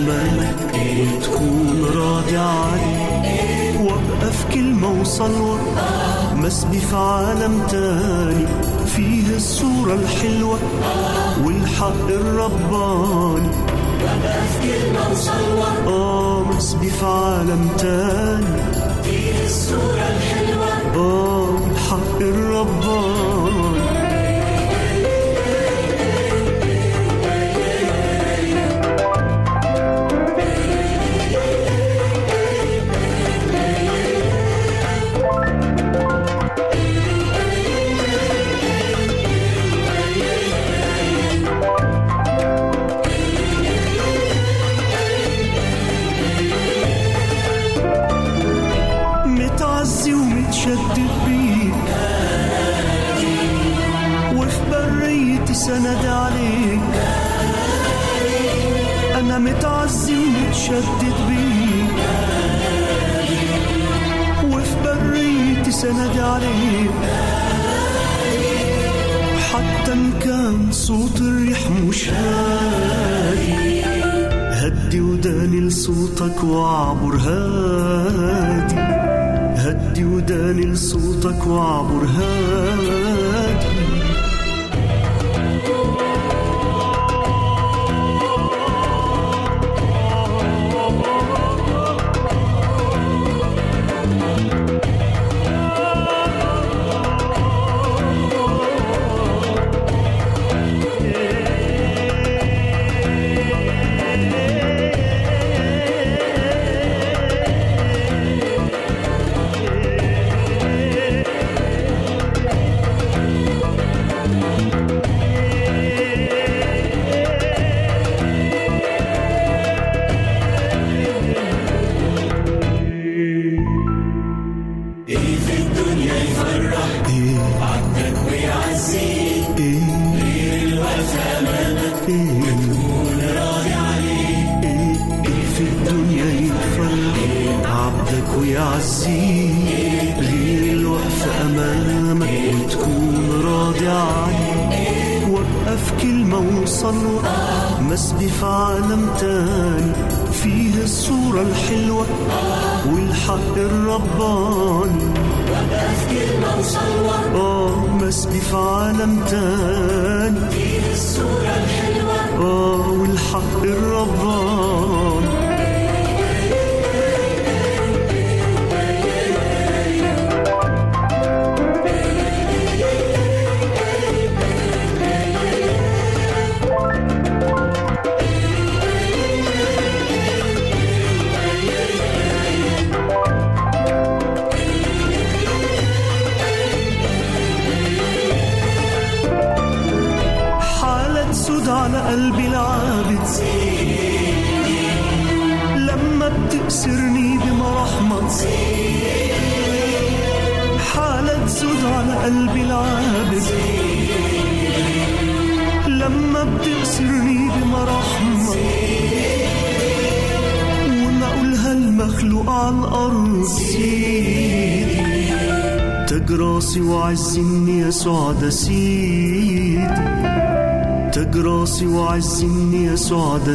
أمامك وتكون راضي عليك وأبقى في كلمة وصلوة مسبي في عالم تاني. فيه الصورة الحلوة والحق الرباني. في كلمة وصلوة آه مسبي في عالم تاني. فيه الصورة الحلوة آه الحق الرباني. سند عليك. أنا متعزي ومتشدد بيك. وفي بريتي سند عليك. حتى إن كان صوت الريح مش هادي هدي وداني لصوتك واعبر هادي. هدي وداني لصوتك واعبر هادي. تاج راسي وعز يسوع ده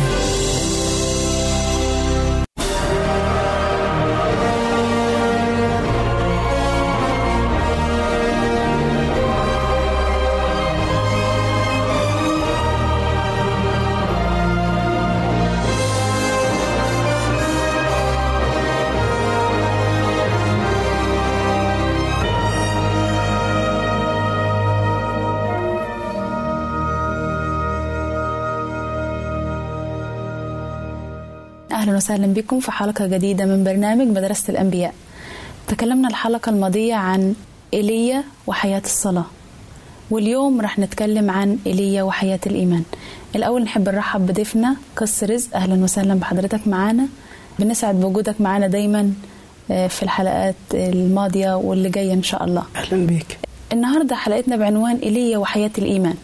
أهلا وسهلا بكم في حلقة جديدة من برنامج مدرسة الأنبياء. تكلمنا الحلقة الماضية عن إيليا وحياة الصلاة. واليوم رح نتكلم عن إيليا وحياة الإيمان. الأول نحب نرحب بضيفنا قس رزق. أهلا وسهلا بحضرتك معانا بنسعد بوجودك معانا دايما آه، في الحلقات الماضية واللي جاية إن شاء الله. أهلا بيك. النهاردة حلقتنا بعنوان إيليا وحياة الإيمان.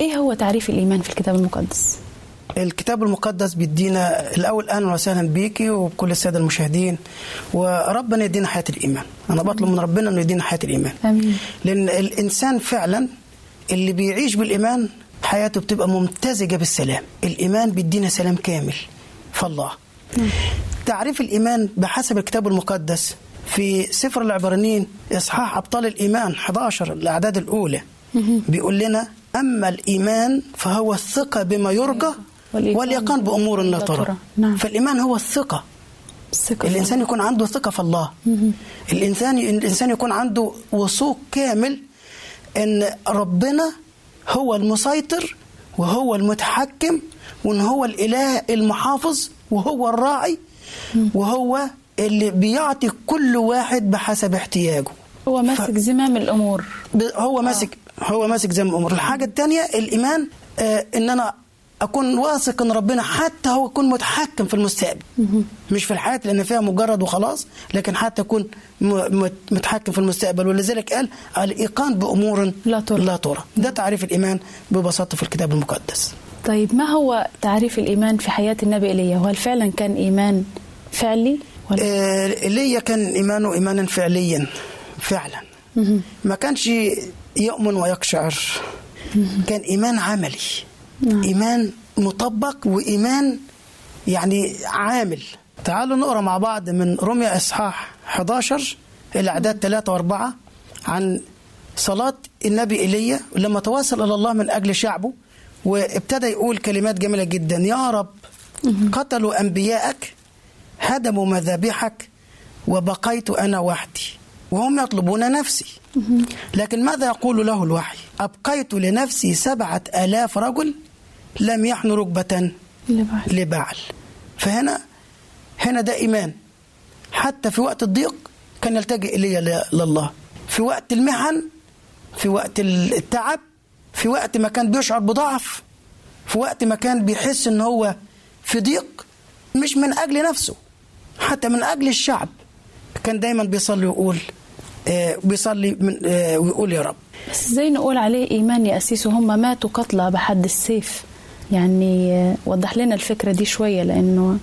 إيه هو تعريف الإيمان في الكتاب المقدس؟ الكتاب المقدس بيدينا الأول أهلا وسهلا بيكي وبكل السادة المشاهدين. وربنا يدينا حياة الإيمان. أنا بطلب من ربنا إنه يدينا حياة الإيمان. آمين. لأن الإنسان فعلا اللي بيعيش بالإيمان حياته بتبقى ممتزجة بالسلام. الإيمان بيدينا سلام كامل فالله تعريف الإيمان بحسب الكتاب المقدس في سفر العبرانيين إصحاح أبطال الإيمان 11 الأعداد الأولى. بيقول لنا أما الإيمان فهو الثقة بما يرجى واليقين واليقان بأمور لا ترى. نعم. فالإيمان هو الثقة. الثقة. في الإنسان يكون عنده ثقة في الله. الإنسان الإنسان يكون عنده وثوق كامل إن ربنا هو المسيطر وهو المتحكم وإن هو الإله المحافظ وهو الراعي وهو اللي بيعطي كل واحد بحسب احتياجه. هو ماسك زمام الأمور. ب- هو ماسك هو ماسك زي الأمور. الحاجة الثانية الإيمان آه إن أنا أكون واثق إن ربنا حتى هو يكون متحكم في المستقبل. مش في الحياة لأن فيها مجرد وخلاص لكن حتى يكون متحكم في المستقبل. ولذلك قال الإيقان بأمور لا ترى. لا ترى. ده تعريف الإيمان ببساطة في الكتاب المقدس. طيب ما هو تعريف الإيمان في حياة النبي ايليا وهل فعلا كان إيمان فعلي؟ ولا؟ آه، ايليا كان إيمانه ايمانا فعليا فعلا. ما كانش يؤمن ويقشعر كان إيمان عملي. إيمان مطبق وإيمان يعني عامل. تعالوا نقرأ مع بعض من رمية إصحاح 11 الأعداد 3 و4 عن صلاة النبي ايليا لما تواصل إلى الله من أجل شعبه وابتدى يقول كلمات جميلة جدا يا رب قتلوا أنبياءك هدموا مذابحك وبقيت أنا وحدي وهم يطلبون نفسي. لكن ماذا يقول له الوحي؟ أبقيت لنفسي سبعة آلاف رجل لم يحنوا ركبة اللي بعد لبعل. فهنا هنا ده إيمان. حتى في وقت الضيق كان يلتجئ إلي ل- لله. في وقت المحن في وقت التعب في وقت ما كان بيشعر بضعف في وقت ما كان بيحس إن هو في ضيق مش من أجل نفسه حتى من أجل الشعب. كان دايما بيصلي ويقول آه بيصلي من آه ويقول يا رب. بس إزاي نقول عليه إيمان يا أسيس؟ وهم ماتوا قتلى بحد السيف. يعني وضح لنا الفكرة دي شوية لأنه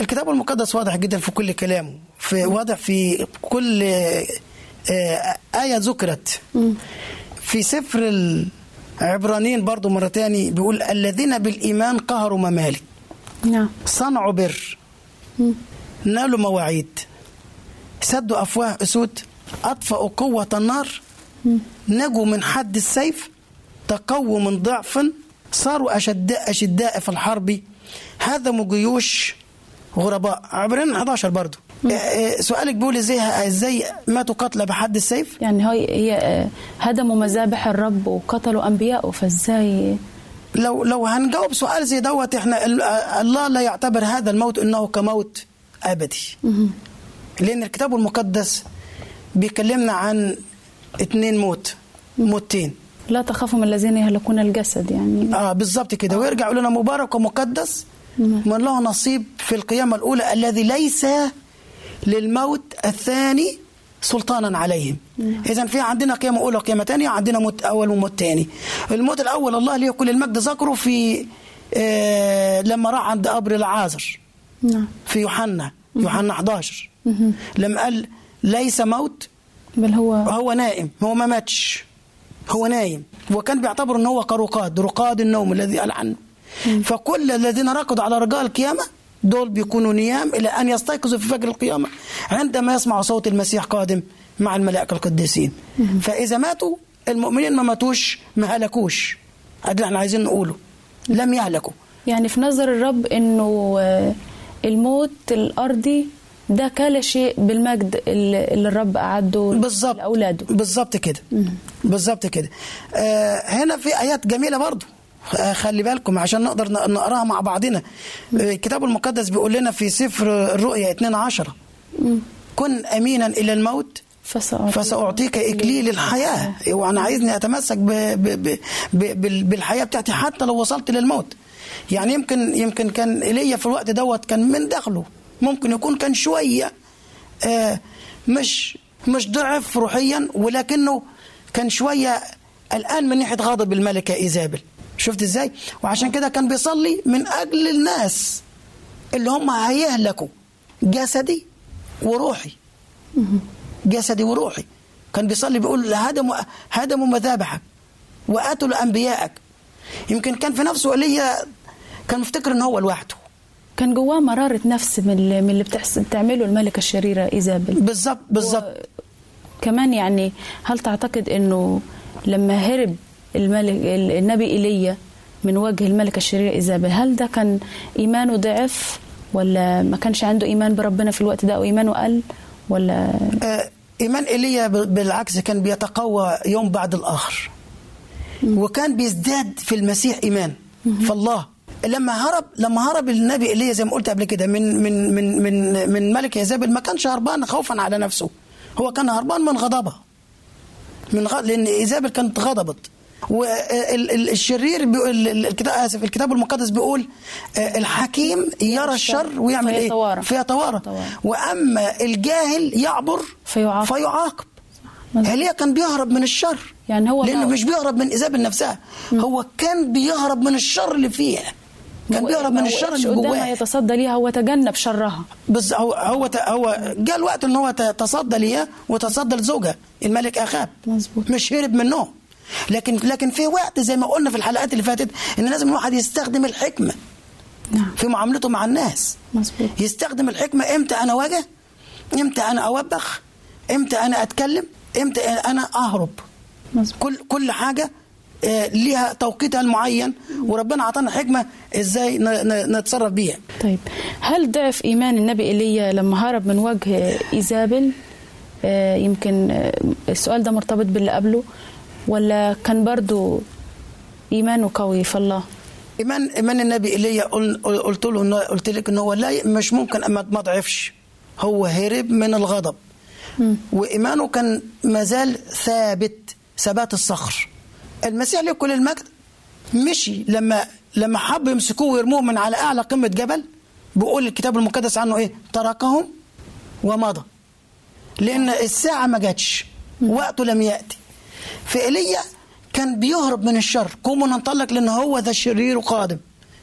الكتاب المقدس واضح جدا في كل كلامه في واضح في كل آه، آية ذكرت. في سفر العبرانيين برضو مرة تاني بيقول الذين بالإيمان قهروا ممالك. نعم. صنعوا بر. نالوا مواعيد. سدوا أفواه أسود. أطفأوا قوة النار. نجوا من حد السيف. تقووا من ضعف. صاروا أشداء أشداء في الحرب. هدموا جيوش غرباء. عبرين 11 برضو. آه، آه، سؤالك بيقول إزاي إزاي ماتوا قتلى بحد السيف؟ يعني هي هي آه، هدموا مذابح الرب وقتلوا أنبياءه فإزاي؟ لو لو هنجاوب سؤال زي دوت إحنا ال- الله لا يعتبر هذا الموت إنه كموت أبدي. لأن الكتاب المقدس بيكلمنا عن اتنين موت موتين. لا تخافوا من الذين يهلكون الجسد يعني. آه بالظبط كده. ويرجع يقول لنا مبارك ومقدس من له نصيب في القيامة الأولى الذي ليس للموت الثاني سلطانا عليهم. اذا في عندنا قيامة أولى وقيامة ثانية عندنا موت أول وموت ثاني الموت الأول الله ليه كل المجد ذكره في آه لما راح عند قبر العازر. نعم. في يوحنا يوحنا 11 لما قال ليس موت بل هو هو نائم هو ما ماتش. هو نايم. وكان بيعتبر إن هو كرقاد رقاد النوم الذي قال عنه. فكل الذين رقدوا على رجاء القيامة دول بيكونوا نيام إلى أن يستيقظوا في فجر القيامة عندما يسمعوا صوت المسيح قادم مع الملائكة القديسين. فإذا ماتوا المؤمنين ما ماتوش ما هلكوش. اللي إحنا عايزين نقوله. لم يهلكوا. يعني في نظر الرب إنه آه، الموت الأرضي ده كلا شيء بالمجد اللي الرب أعده بالظبط. لأولاده. بالظبط كده. بالظبط كده. آه هنا في آيات جميلة برضو. آه خلي بالكم عشان نقدر نقراها مع بعضنا. آه الكتاب المقدس بيقول لنا في سفر الرؤيا 2 10 كن آمينا إلى الموت فسأعطيك, فسأعطيك إكليل الحياة. وأنا عايزني أتمسك ب ب ب ب بال- بالحياة بتاعتي حتى لو وصلت للموت. يعني يمكن يمكن كان إيليا في الوقت دوت كان من دخله. ممكن يكون كان شوية آه مش مش ضعف روحيا ولكنه كان شوية الآن من ناحية غضب الملكة إيزابل. شفت إزاي؟ وعشان كده كان بيصلي من أجل الناس اللي هم هيهلكوا جسدي وروحي. جسدي وروحي. كان بيصلي بيقول هدموا هدموا مذابحك وقتلوا أنبيائك. يمكن كان في نفسه ايليا كان مفتكر إن هو لوحده. كان جواه مرارة نفس من اللي, من اللي بتحس بتعمله الملكة الشريرة إيزابل بالظبط بالظبط كمان يعني هل تعتقد إنه لما هرب الملك النبي إيليا من وجه الملكة الشريرة ايزابل هل ده كان إيمانه ضعف ولا ما كانش عنده إيمان بربنا في الوقت ده أو إيمانه قل ولا؟ آه، إيمان إيليا ب- بالعكس كان بيتقوى يوم بعد الآخر. وكان بيزداد في المسيح إيمان. فالله لما هرب لما هرب النبي إيليا زي ما قلت قبل كده من من من من من ملك يزابل ما كانش هربان خوفا على نفسه هو كان هربان من غضبها من غ... لأن إيزابل كانت غضبت والشرير الكتاب آسف الكتاب المقدس بيقول آه، الحكيم يرى الشر ويعمل إيه؟ فيتوارى. فيتوارى. وأما الجاهل يعبر فيعاقب. فيعاقب. ايليا كان بيهرب من الشر يعني هو لأنه مش بيهرب من ايزابل نفسها هو كان بيهرب من الشر اللي فيها كان بيهرب من الشر اللي جواه. يتصدى ليها هو تجنب شرها. بس هو هو هو جاء الوقت إن هو تصدى ليها وتصدى لزوجها الملك أخاب. مظبوط. مش هرب منه. لكن لكن في وقت زي ما قلنا في الحلقات اللي فاتت إن لازم الواحد يستخدم الحكمة. نعم. في معاملته مع الناس. مظبوط. يستخدم الحكمة إمتى أنا واجه؟ إمتى أنا أوبخ؟ إمتى أنا أتكلم؟ إمتى أنا أهرب؟ مظبوط. كل كل حاجة آه، ليها توقيتها المعين وربنا عطانا حكمة إزاي نتصرف بيها. طيب هل ضعف إيمان النبي ايليا لما هرب من وجه إيزابل؟ آه، يمكن آه، السؤال ده مرتبط باللي قبله ولا كان برضو ايمانه قوي في الله؟ إيمان إيمان النبي ايليا قل- قلت له قلت لك ان هو لا مش ممكن ما ضعفش. هو هرب من الغضب. وإيمانه كان مازال ثابت ثبات الصخر. المسيح له كل المجد؟ مشي. لما لما حبوا يمسكوه ويرموه من على أعلى قمة جبل بيقول الكتاب المقدس عنه إيه؟ تركهم ومضى. لأن الساعة ما جاتش. وقته لم يأتي. فايليا كان بيهرب من الشر. قوموا ننطلق لأن هو ذا الشرير قادم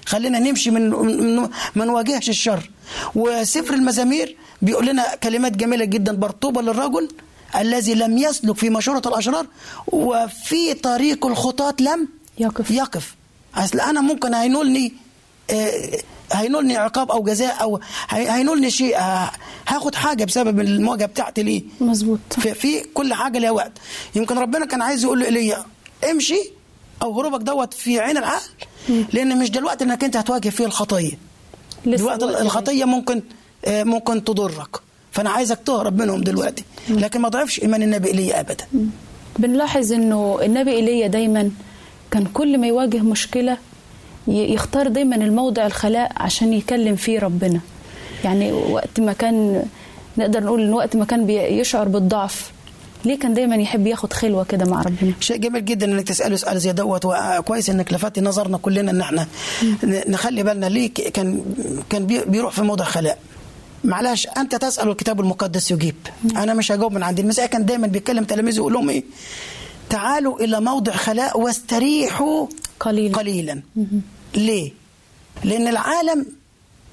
خلينا نمشي من من ما نواجهش الشر. وسفر المزامير بيقول لنا كلمات جميلة جدا. برطوبة للرجل الذي لم يسلك في مشورة الأشرار وفي طريق الخطاة لم يقف. يقف. أصل أنا ممكن هينولني آه، هينولني عقاب أو جزاء أو هي- هينولني شيء آه، هاخد حاجة بسبب المواجهة بتاعتي ليه. مظبوط. في, كل حاجة ليها وقت. يمكن ربنا كان عايز يقول لايليا امشي أو هروبك دوت في عين العقل. لأن مش دلوقتي إنك أنت هتواجه فيه الخطية. لسه دلوقتي الوقت الخطية ممكن آه، ممكن تضرك. فأنا عايزك تهرب منهم دلوقتي. لكن ما ضعفش إيمان النبي ايليا ابدا. بنلاحظ إنه النبي ايليا دايما كان كل ما يواجه مشكلة يختار دايما الموضع الخلاء عشان يكلم فيه ربنا. يعني وقت ما كان نقدر نقول إن وقت ما كان بيشعر بالضعف ليه كان دايما يحب ياخد خلوة كده مع ربنا؟ شيء جميل جدا إنك تسأله سؤال زي دوت وكويس إنك لفتي نظرنا كلنا إن إحنا نخلي بالنا ليه كان كان بي- بيروح في موضع خلاء. معلش أنت تسأل الكتاب المقدس يجيب. أنا مش هجاوب من عندي. المسيح كان دايما بيتكلم تلاميذه يقول لهم إيه؟ تعالوا إلى موضع خلاء واستريحوا قليلا. قليلا. ليه؟ لأن العالم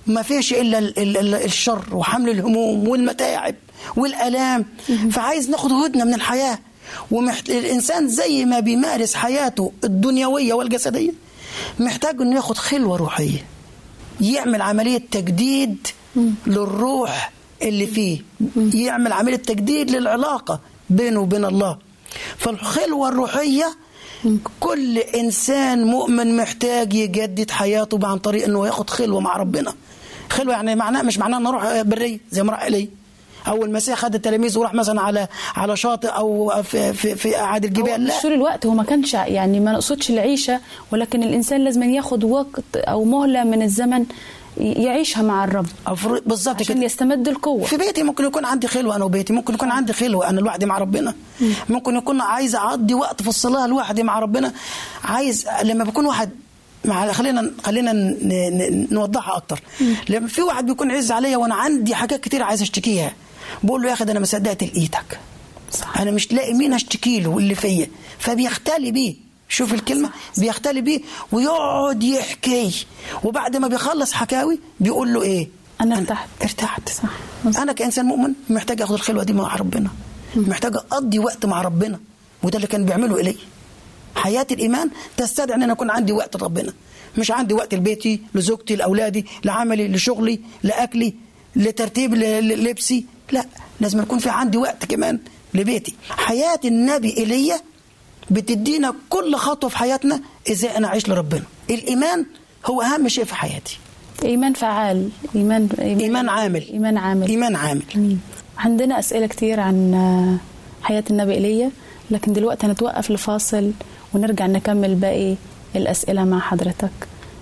ما فيش إلا ال- ال- ال- الشر وحمل الهموم والمتاعب والألام. فعايز ناخد هدنة من الحياة. ومحت... الإنسان زي ما بيمارس حياته الدنيوية والجسدية محتاج إنه ياخد خلوة روحية. يعمل عملية تجديد للروح اللي فيه يعمل عملية تجديد للعلاقة بينه وبين الله. فالخلوة الروحية كل إنسان مؤمن محتاج يجدد حياته عن طريق إنه ياخد خلوة مع ربنا. خلوة يعني معناه مش معناه إنه أروح برية زي ما راح إلي. أو المسيح خد التلاميذ وراح مثلا على على شاطئ أو في في, في اعاد الجبال مش لا. طول الوقت هو ما كانش يعني ما نقصدش العيشة ولكن الإنسان لازم ياخد وقت أو مهلة من الزمن يعيشها مع الرب. بالظبط عشان كده. يستمد القوة. في بيتي ممكن يكون عندي خلوة أنا وبيتي ممكن يكون عندي خلوة أنا لوحدي مع ربنا. ممكن يكون عايز أقضي وقت في الصلاة لوحدي مع ربنا. عايز لما بيكون واحد مع خلينا خلينا نوضحها أكتر. لما في واحد بيكون عز عليا وأنا عندي حاجات كتير عايز أشتكيها بقول له يا أخي أنا ما صدقت لقيتك. صح. أنا مش لاقي مين أشتكي له اللي فيا. فبيختلي بيه. شوف الكلمة بيختلي بيه ويقعد يحكي. وبعد ما بيخلص حكاوي بيقول له إيه؟ أنا ارتحت. ارتحت. صح. مظبوط. أنا كإنسان مؤمن محتاج اخد الخلوة دي مع ربنا. محتاج أقضي وقت مع ربنا. وده اللي كان بيعمله إلي. حياة الإيمان تستدعي إن أنا يكون عندي وقت لربنا. مش عندي وقت لبيتي لزوجتي لأولادي لعملي لشغلي لأكلي لترتيب ل- ل- لبسي. لا لازم يكون في عندي وقت كمان لبيتي. حياة النبي ايليا بتدينا كل خطوة في حياتنا إزاي أنا أعيش لربنا. الإيمان هو أهم شيء في حياتي. إيمان فعال. إيمان إيمان عامل. إيمان عامل. إيمان عامل. مم. عندنا أسئلة كتير عن حياة النبي إيليا لكن دلوقتي هنتوقف لفاصل ونرجع نكمل باقي الأسئلة مع حضرتك.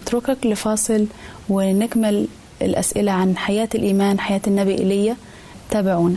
اتركك لفاصل ونكمل الأسئلة عن حياة الإيمان حياة النبي إيليا. تابعونا.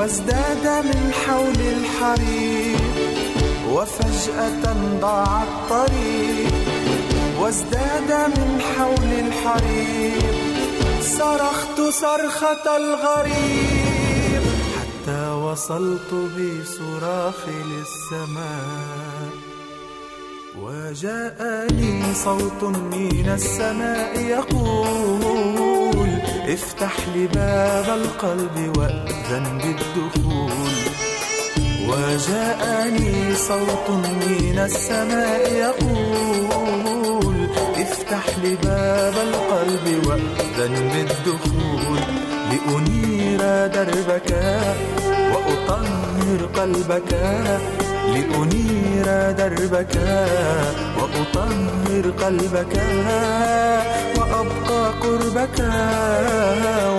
وازداد من حول الحريق وفجأة ضاع الطريق. وازداد من حول الحريق. صرخت صرخة الغريب حتى وصلت بصراخ للسماء. وجاءني صوت من السماء يقول افتح لي باب القلب وأذن بالدخول. وجاءني صوت من السماء يقول افتح لي باب القلب وأذن بالدخول. لأنير دربك وأطهر قلبك. لأنير دربك وأطهر قلبك. قربك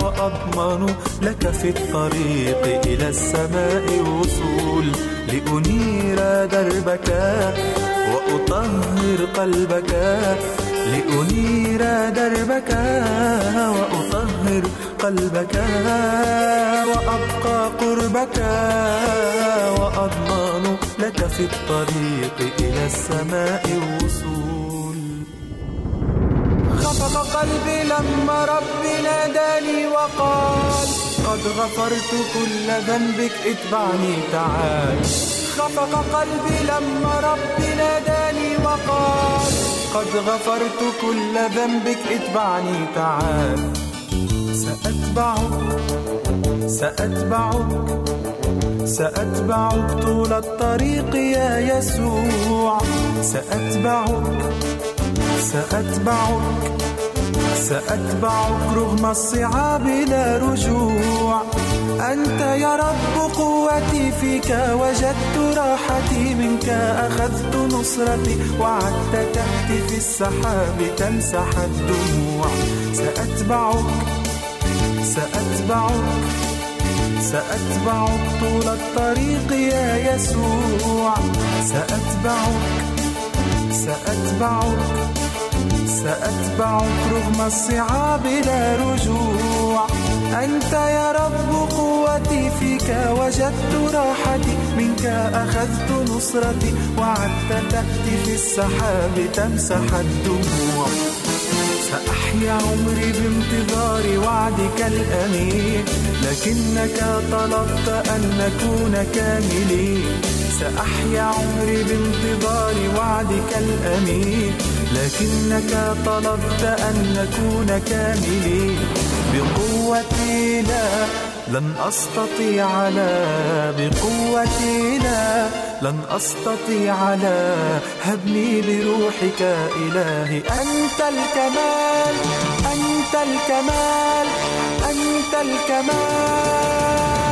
وأضمن لك في الطريق إلى السماء وصول لأنير دربك وأطهر قلبك لأنير دربك وأطهر قلبك وأبقى قربك وأضمن لك في الطريق إلى السماء وصول خفق قلبي لما ربي ناداني وقال قد غفرت كل ذنبك اتبعني تعال. خفق قلبي لما ربي ناداني وقال قد غفرت كل ذنبك اتبعني تعال. سأتبعك سأتبعك سأتبعك طول الطريق يا يسوع. سأتبعك سأتبعك سأتبعك رغم الصعاب لا رجوع. أنت يا رب قوتي فيك وجدت راحتي منك أخذت نصرتي وعدت تأتي في السحاب تمسح الدموع. سأتبعك سأتبعك سأتبعك طول الطريق يا يسوع. سأتبعك سأتبعك. سأتبعك رغم الصعاب لا رجوع. أنت يا رب قوتي فيك وجدت راحتي منك أخذت نصرتي وعدت تأتي في السحاب تمسح الدموع. سأحيا عمري بانتظار وعدك الأمين لكنك طلبت أن نكون كاملين. سأحيا عمري بانتظار وعدك الأمين لكنك طلبت أن نكون كاملين. بقوتي لا لن أستطيع لا. بقوتي لا لن أستطيع لا. هبني بروحك إلهي. أنت الكمال أنت الكمال أنت الكمال.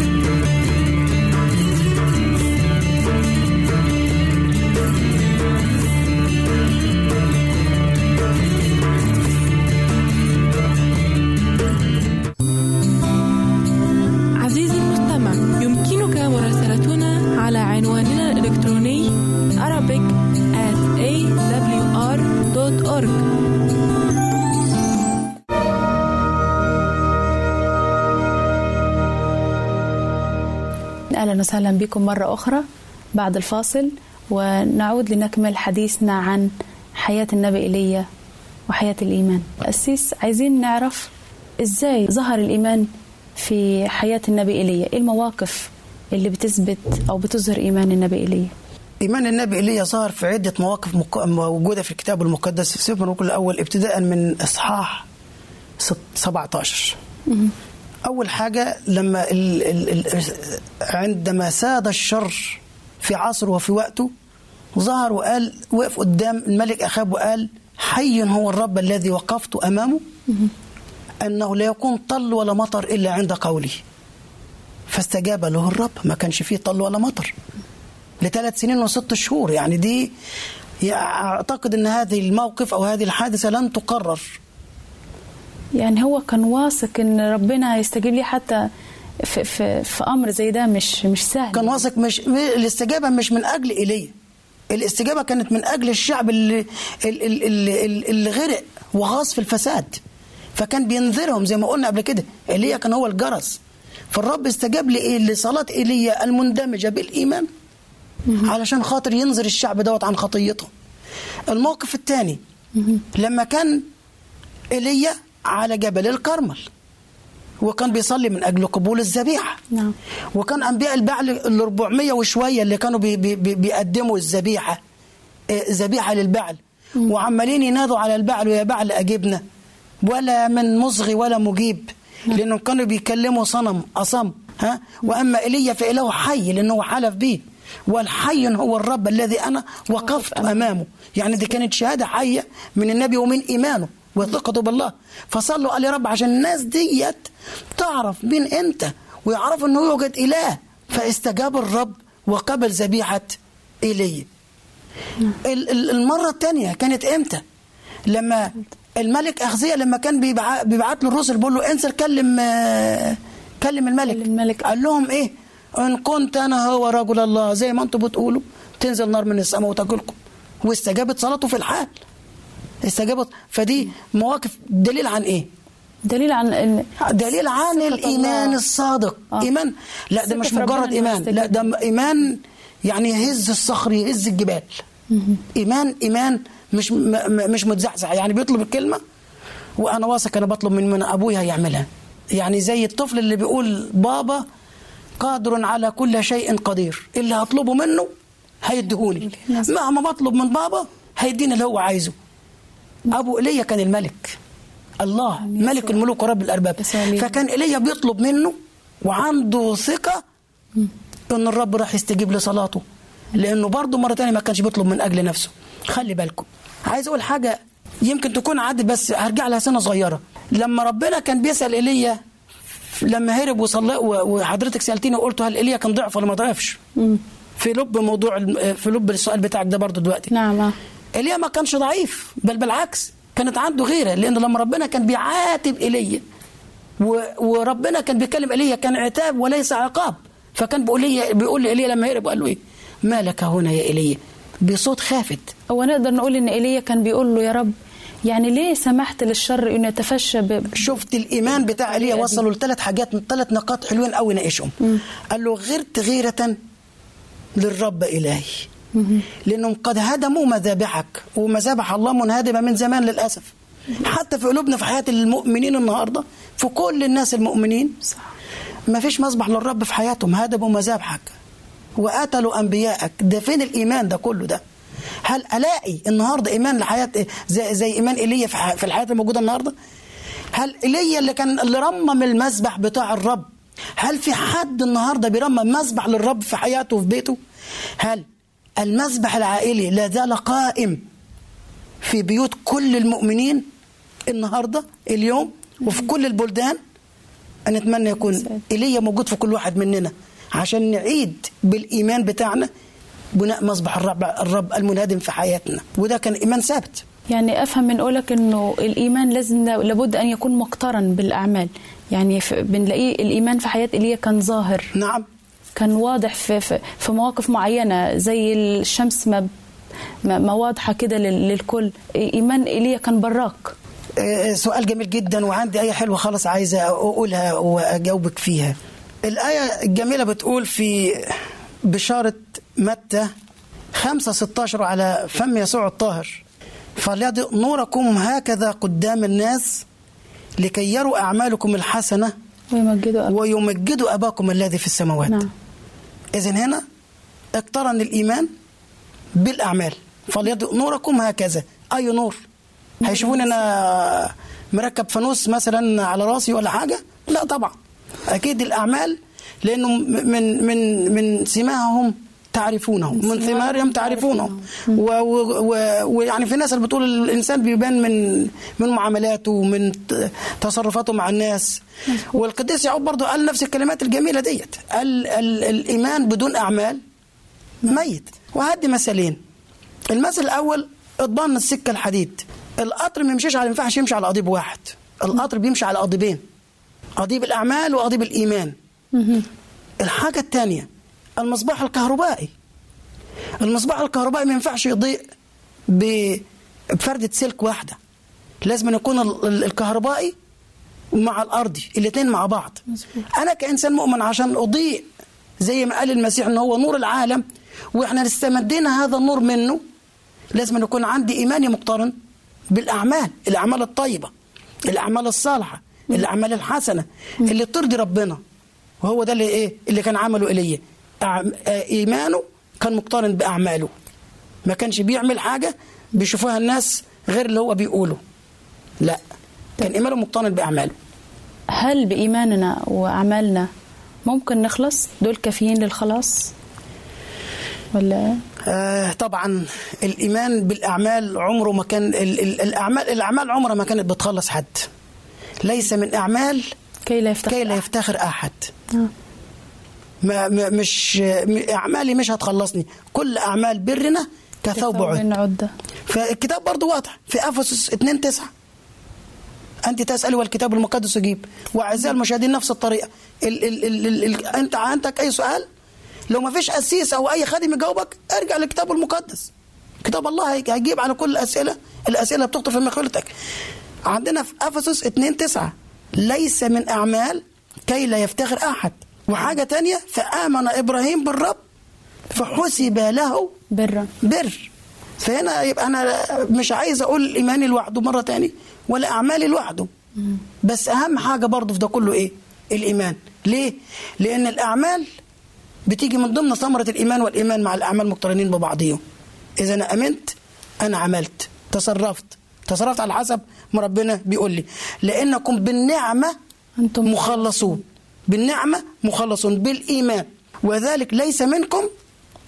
أهلا وسهلا بكم مرة أخرى بعد الفاصل ونعود لنكمل حديثنا عن حياة النبي ايليا وحياة الإيمان. السيس عايزين نعرف إزاي ظهر الإيمان في حياة النبي ايليا إيه المواقف اللي بتثبت أو بتظهر إيمان النبي ايليا إيمان النبي إيليا ظهر في عدة مواقف موجودة في الكتاب المقدس. في سفر الملوك الأول ابتداء من إصحاح ست- 17 أول حاجة لما ال ال ال عندما ساد الشر في عصره وفي وقته ظهر وقال وقف قدام الملك أخاب وقال حي هو الرب الذي وقفت أمامه أنه لا يكون طل ولا مطر إلا عند قولي. فاستجاب له الرب ما كانش فيه طل ولا مطر. لثلاث سنين وست شهور يعني دي أعتقد أن هذه الموقف أو هذه الحادثة لن تقرر يعني هو كان واثق إن ربنا هيستجيب لي حتى في, في, في أمر زي ده مش مش سهل. كان واثق مش الاستجابة مش من أجل إيليا. الاستجابة كانت من أجل الشعب اللي, اللي, اللي, اللي غرق وغاص في الفساد. فكان بينذرهم زي ما قلنا قبل كده. إيليا كان هو الجرس. فالرب استجاب لإيه؟ لصلاة إيليا المندمجة بالإيمان. علشان خاطر ينذر الشعب دوت عن خطيته. الموقف الثاني. لما كان إيليا على جبل الكرمل وكان بيصلي من أجل قبول الذبيحة. نعم. وكان أنبياء البعل ال 400 وشوية اللي كانوا بي بي بي بيقدموا الذبيحة آه، ذبيحة للبعل. وعمالين ينادوا على البعل ويا بعل أجبنا. ولا من مصغي ولا مجيب لأنهم كانوا بيكلموا صنم أصم ها؟ وأما ايليا فإله حي لأنه حلف به والحي هو الرب الذي أنا وقفت. أمامه. يعني دي كانت شهادة حية من النبي ومن إيمانه. وثقته بالله. فصلوا قال يا رب عشان الناس ديت تعرف مين انت ويعرفوا انه يوجد إله. فاستجاب الرب وقبل ذبيحة ايليا ال- المرة الثانية كانت إمتى؟ لما الملك اخزيا لما كان بيبع- بيبعت له الرسل بيقول له انزل كلم كلم الملك. الملك. قال لهم إيه؟ إن كنت أنا هو رجل الله زي ما أنتم بتقولوا. تنزل نار من السماء وتاكلكم. واستجابت صلاته في الحال. استجابت. فدي مواقف. دليل عن إيه؟ دليل عن ان دليل عن الايمان الله. الصادق. آه. إيمان. لا ده مش مجرد إيمان. لا ده إيمان يعني يهز الصخر يهز الجبال. إيمان إيمان مش م- مش متزحزح. يعني بيطلب الكلمة وأنا واثق أنا بطلب من من أبويا هيعملها يعني زي الطفل اللي بيقول بابا قادر على كل شيء قدير. اللي هطلبه منه هيديهوني مهما بطلب من بابا هيديني اللي هو عايزه. أبو ايليا كان الملك. الله ملك الملوك ورب ليه. فكان ايليا بيطلب منه وعنده ثقة إن الرب راح يستجيب لصلاته. لأنه برضه مرة تانية ما كانش بيطلب من أجل نفسه. خلي بالكم. عايز أقول حاجة يمكن تكون عدت بس هرجع لها سنة صغيرة. لما ربنا كان بيسأل ايليا لما هرب وصلى وحضرتك سالتيني وقلت هل ايليا كان ضعف ولا ما ضعفش؟ في لب موضوع في لب السؤال بتاعك ده برضه دلوقتي. نعم آه. ايليا ما كانش ضعيف بل بالعكس كانت عنده غيرة لأن لما ربنا كان بيعاتب ايليا وربنا كان بيكلم ايليا كان عتاب وليس عقاب. فكان بيقول لي بيقول لايليا لما هرب قال له إيه؟ ما لك هنا يا ايليا بصوت خافت. هو نقدر نقول إن ايليا كان بيقول له يا رب يعني ليه سمحت للشر إنه يتفشى ب... شفت الإيمان بتاع ايليا وصلوا لثلاث حاجات ثلاث نقاط حلوين قوي ناقشهم. قال له غرت غيرة للرب إلهي. لأنهم قد هدموا مذابحك ومذابح الله منهدمة من زمان للأسف. حتى في قلوبنا في حياة المؤمنين النهارده في كل الناس المؤمنين. ما فيش مذبح للرب في حياتهم هدموا مذابحك وقتلوا أنبيائك. ده فين الإيمان ده كله ده؟ هل ألاقي النهارده إيمان لحياة زي, زي إيمان إيليا في الحياة الموجودة النهارده؟ هل إيليا اللي كان اللي رمم المسبح بتاع الرب هل في حد النهارده بيرمم مسبح للرب في حياته وفي بيته؟ هل المسبح العائلي لا زال قائم في بيوت كل المؤمنين النهارده اليوم وفي كل البلدان. أنا أتمنى يكون إيليا موجود في كل واحد مننا عشان نعيد بالإيمان بتاعنا بناء مصبح الرب, الرب المنهدم في حياتنا. وده كان إيمان ثابت. يعني أفهم من قولك إنه الإيمان لازم لابد أن يكون مقترن بالأعمال. يعني بنلاقيه الإيمان في حياة ايليا كان ظاهر. نعم. كان واضح في في, في مواقف معينة زي الشمس ما ما واضحة كده لل- للكل. إيمان إيليا كان براق. آه، سؤال جميل جدا وعندي آية حلوة خالص عايزة أقولها وأجاوبك فيها. الآية الجميلة بتقول في بشارة متى 5 16 على فم يسوع الطاهر فليضئ نوركم هكذا قدام الناس لكي يروا أعمالكم الحسنة ويمجدوا أب. ويمجدوا أباكم الذي في السماوات. نعم. إذن هنا اقترن الإيمان بالأعمال. فليضئ نوركم هكذا. أي نور؟ هيشوفوني أنا مركب فانوس مثلا على راسي ولا حاجة؟ لا طبعا. أكيد الأعمال لأنه من من من سماهم تعرفونهم من ثمارهم تعرفونهم و- و- و- ويعني في ناس اللي بتقول الإنسان بيبان من من معاملاته ومن تصرفاته مع الناس. والقديس يعقوب برضه قال نفس الكلمات الجميلة ديت. قال ال- الإيمان بدون أعمال ميت. وهدي مثلين المثل الأول اضبان السكة الحديد. القطر ما يمشيش على ما ينفعش يمشي على قضيب واحد. القطر بيمشي على قضيبين قضيب الأعمال وقضيب الإيمان. الحاجة الثانية المصباح الكهربائي. المصباح الكهربائي ما ينفعش يضيء بفردة سلك واحدة. لازم أن يكون ال- ال- الكهربائي مع الأرضي الاثنين مع بعض. أنا كإنسان مؤمن عشان أضيء زي ما قال المسيح أنه هو نور العالم وإحنا استمدينا هذا النور منه لازم أن يكون عندي إيماني مقترن بالأعمال الأعمال الطيبة الأعمال الصالحة الأعمال الحسنة اللي ترضي ربنا. وهو ده اللي إيه؟ اللي كان عمله إيليا إيمانه كان مقترن بأعماله. ما كانش بيعمل حاجة بيشوفوها الناس غير اللي هو بيقوله. لا كان إيمانه مقترن بأعماله. هل بإيماننا وأعمالنا ممكن نخلص؟ دول كافيين للخلاص؟ ولا؟ آه طبعا الإيمان بالأعمال عمره ما كان ال- ال- الأعمال الأعمال عمرها ما كانت بتخلص حد. ليس من أعمال كي لا يفتخر كي لا يفتخر أحد. آه. ما مش أعمالي مش هتخلصني. كل أعمال برنا كثوب عد فالكتاب برضه واضح. في أفسس 2 9 أنت تسأل والكتاب المقدس يجيب. وأعزائي المشاهدين نفس الطريقة. ال ال ال ال ال أنت عندك أي سؤال؟ لو ما فيش قسيس أو أي خادم يجاوبك ارجع للكتاب المقدس. كتاب الله هي- هيجيب على كل الأسئلة. الأسئلة بتخطر في مخيلتك. عندنا في أفسس 2 9 ليس من أعمال كي لا يفتخر أحد. وحاجة تانية فآمن إبراهيم بالرب فحسب له برا بر. فهنا يبقى أنا مش عايز أقول إيماني لوحده مرة تاني ولا أعمالي لوحده. بس أهم حاجة برضه في ده كله إيه؟ الإيمان. ليه؟ لأن الأعمال بتيجي من ضمن ثمرة الإيمان والإيمان مع الأعمال مقترنين ببعضهم إذا أنا آمنت أنا عملت. تصرفت. تصرفت على حسب ما ربنا بيقول لي. لأنكم بالنعمة أنتم مخلصون. بالنعمة مخلصون بالإيمان. وذلك ليس منكم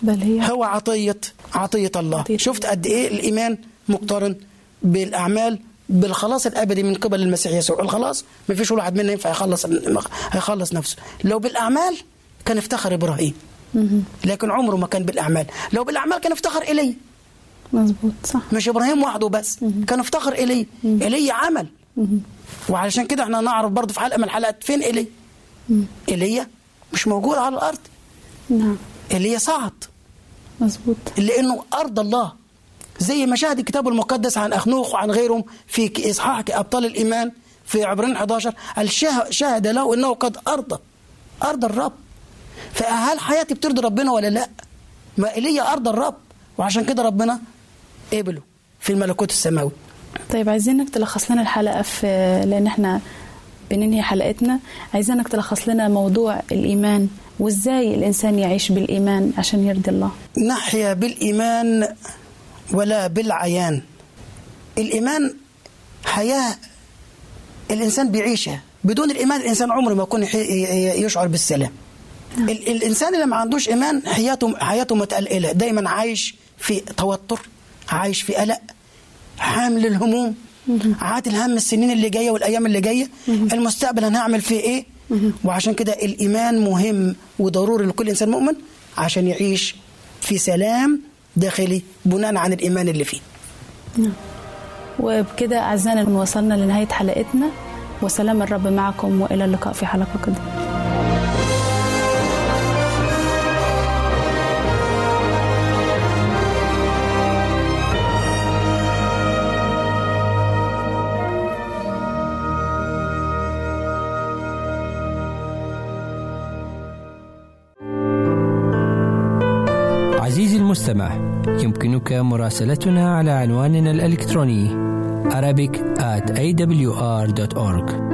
بل هي هو عطية عطية الله. عطية شفت قد إيه الإيمان مقترن بالأعمال بالخلاص الأبدي من قبل المسيح يسوع. الخلاص؟ ما فيش واحد منا ينفع يخلص هيخلص نفسه. لو بالأعمال كان افتخر إبراهيم. لكن عمره ما كان بالأعمال. لو بالأعمال كان افتخر إلي. مظبوط صح. مش إبراهيم وحده بس. كان افتخر إلي. إلي عمل. وعلشان كده إحنا نعرف برضه في حلقة من الحلقات فين إلي. إيليا مش موجود على الأرض. نعم. إيليا صعد مظبوط. لأنه أرض الله. زي ما شاهد الكتاب المقدس عن أخنوخ وعن غيرهم في إصحاح أبطال الإيمان في عبرين 11 قال شهد له إنه قد ارضى أرض الرب. فهل حياتي بترضي ربنا ولا لا؟ ما ايليا أرض الرب. وعشان كده ربنا قبله في الملكوت السماوي. طيب عايزينك تلخص لنا الحلقة في لأن إحنا بننهي حلقتنا. عايزينك تلخص لنا موضوع الإيمان وإزاي الإنسان يعيش بالإيمان عشان يرضي الله. نحيا بالإيمان ولا بالعيان. الإيمان حياة الإنسان بيعيشها. بدون الإيمان الإنسان عمره ما يكون يشعر بالسلام. ال- الإنسان اللي ما عندوش إيمان حياته حياته متقلقلة. دايما عايش في توتر عايش في قلق حامل الهموم. عاتل هم السنين اللي جاية والأيام اللي جاية. المستقبل أنا هعمل فيه إيه؟ وعشان كده الإيمان مهم وضروري لكل إنسان مؤمن عشان يعيش في سلام داخلي بناء عن الإيمان اللي فيه. وبكده أعزائنا وصلنا لنهاية حلقتنا. وسلام الرب معكم وإلى اللقاء في حلقة قادمة. يمكنك مراسلتنا على عنواننا الإلكتروني Arabic at awr.org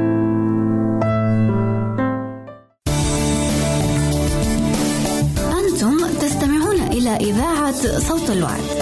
إذاعة صوت الوعد.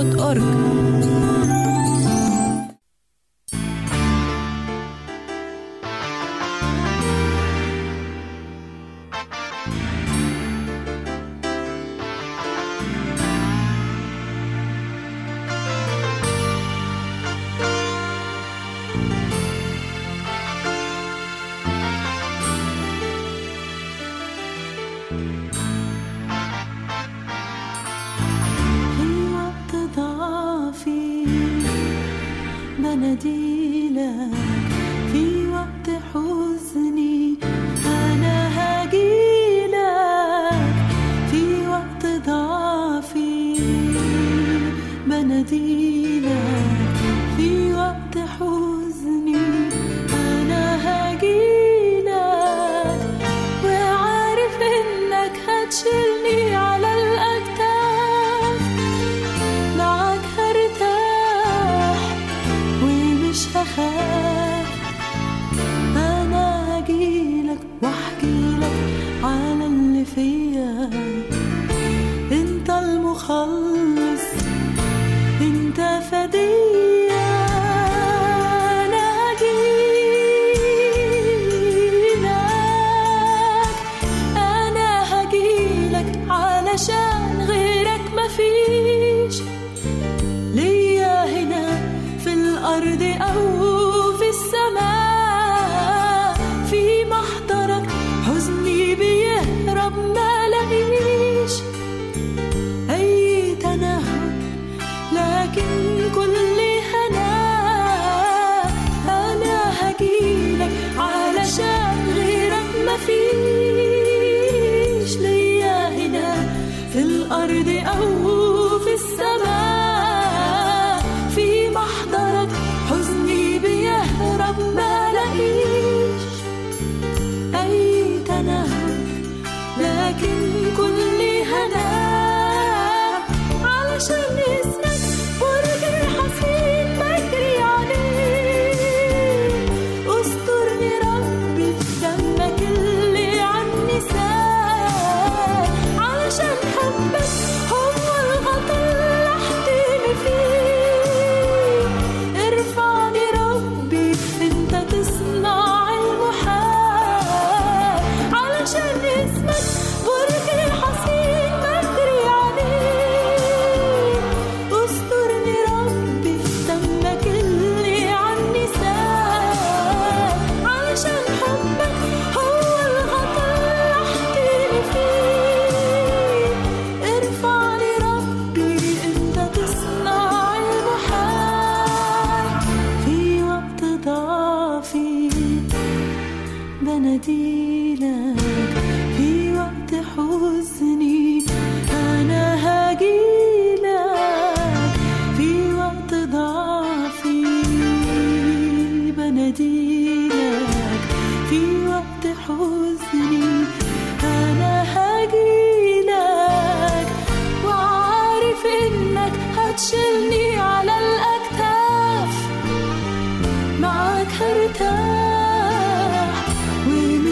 www.radiomaria.org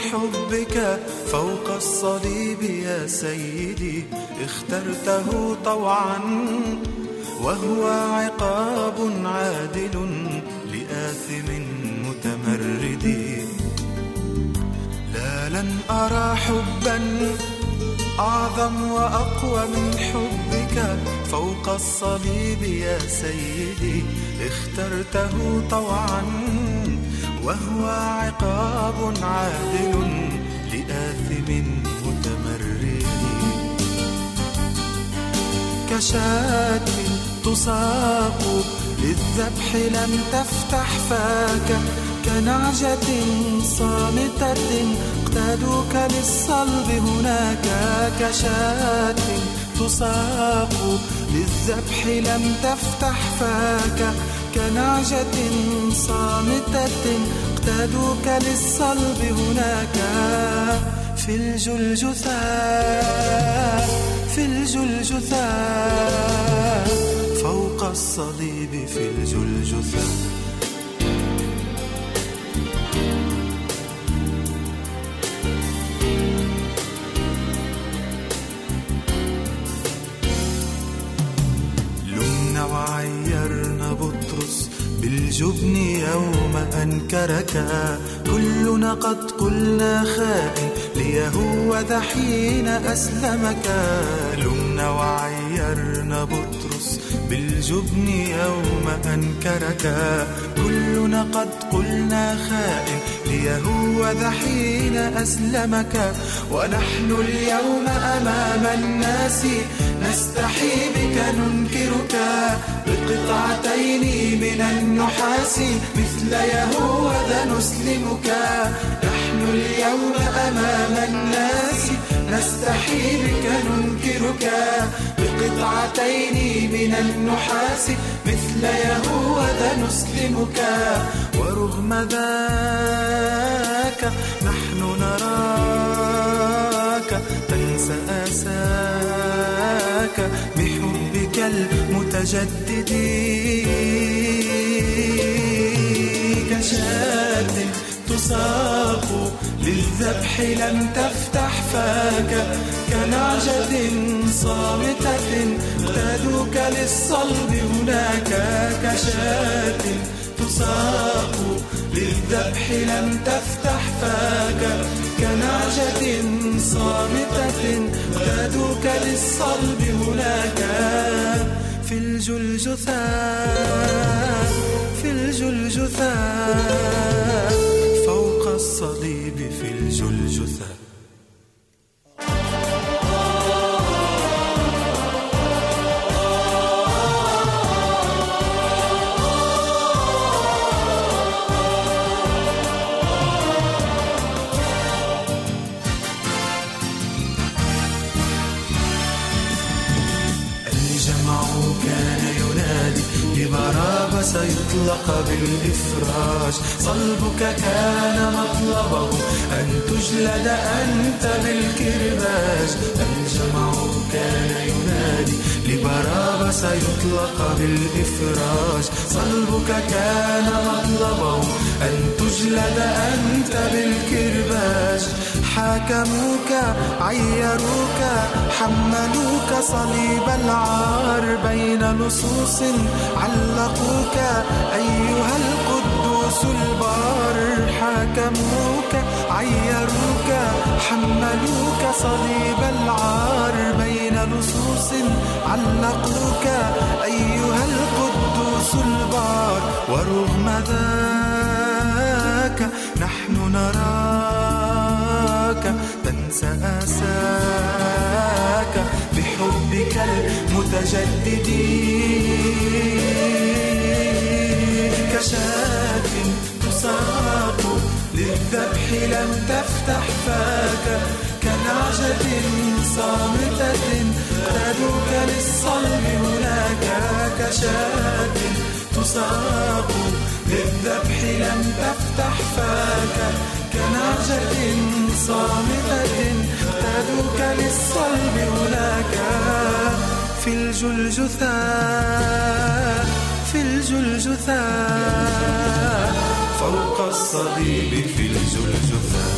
حبك فوق الصليب يا سيدي اخترته طوعا وهو عقاب عادل لآثم متمرد. لا لن أرى حبا أعظم وأقوى من حبك فوق الصليب يا سيدي اخترته طوعا. وهو عقاب عادل لآثم متمرد. كشاة تصاق للذبح لم تفتح فاك. كنعجة صامتة اقتادوك للصلب هناك. كشاة تساق للذبح لم تفتح فاك. كنعجة صامتة اقتادوك للصلب هناك في الجلجثة في الجلجثة فوق الصليب في الجلجثة. بالجبن يوم أنكرك. كلنا قد قلنا خائن ليهوذا حين أسلمك. لمنا وعيرنا بطرس بالجبن يوم أنكرك. كلنا قد قلنا خائن ليهوذا حين أسلمك. ونحن اليوم أمام الناس نستحي بك ننكرك. بقطعتين من النحاس مثل يهوذا نسلمك. نحن اليوم أمام الناس نستحي بك ننكرك. بقطعتين من النحاس مثل يهوذا نسلمك. ورغم ذاك نحن نراك تنسى أساك. بحبك المتجدد. كشاة تساق للذبح لم تفتح فاك. كنعجة صامتة اقتادوك للصلب هناك. كشاة تساق للذبح لم تفتح فاك كنعجة صامتة اقتادوك للصلب هناك في الجلجثاء في الجلجثاء فوق الصليب في الجلجثاء سيطلق بالإفراج صلبك كان مطلبه أن تجلد أنت بالكرباج الجمع كان ينادي لبرابة سيطلق بالإفراج صلبك كان مطلبه أن تجلد حاكموك عيروك حملوك صليب العار بين لصوص علقوك. أيها القدوس البار حاكموك عيروك حملوك صليب العار بين لصوص علقوك. أيها القدوس البار ورغم ذاك نحن نراك تنسى آساك بحبك المتجدد. كشاة تساق للذبح لم تفتح فاك. كنعجة صامتة اقتادوك للصلب هناك. كشاة تساق للذبح لم تفتح فاك. كنعجة صامتة اقتادوك للصلب هناك في الجلجثاء في الجلجثاء فوق الصليب في الجلجثاء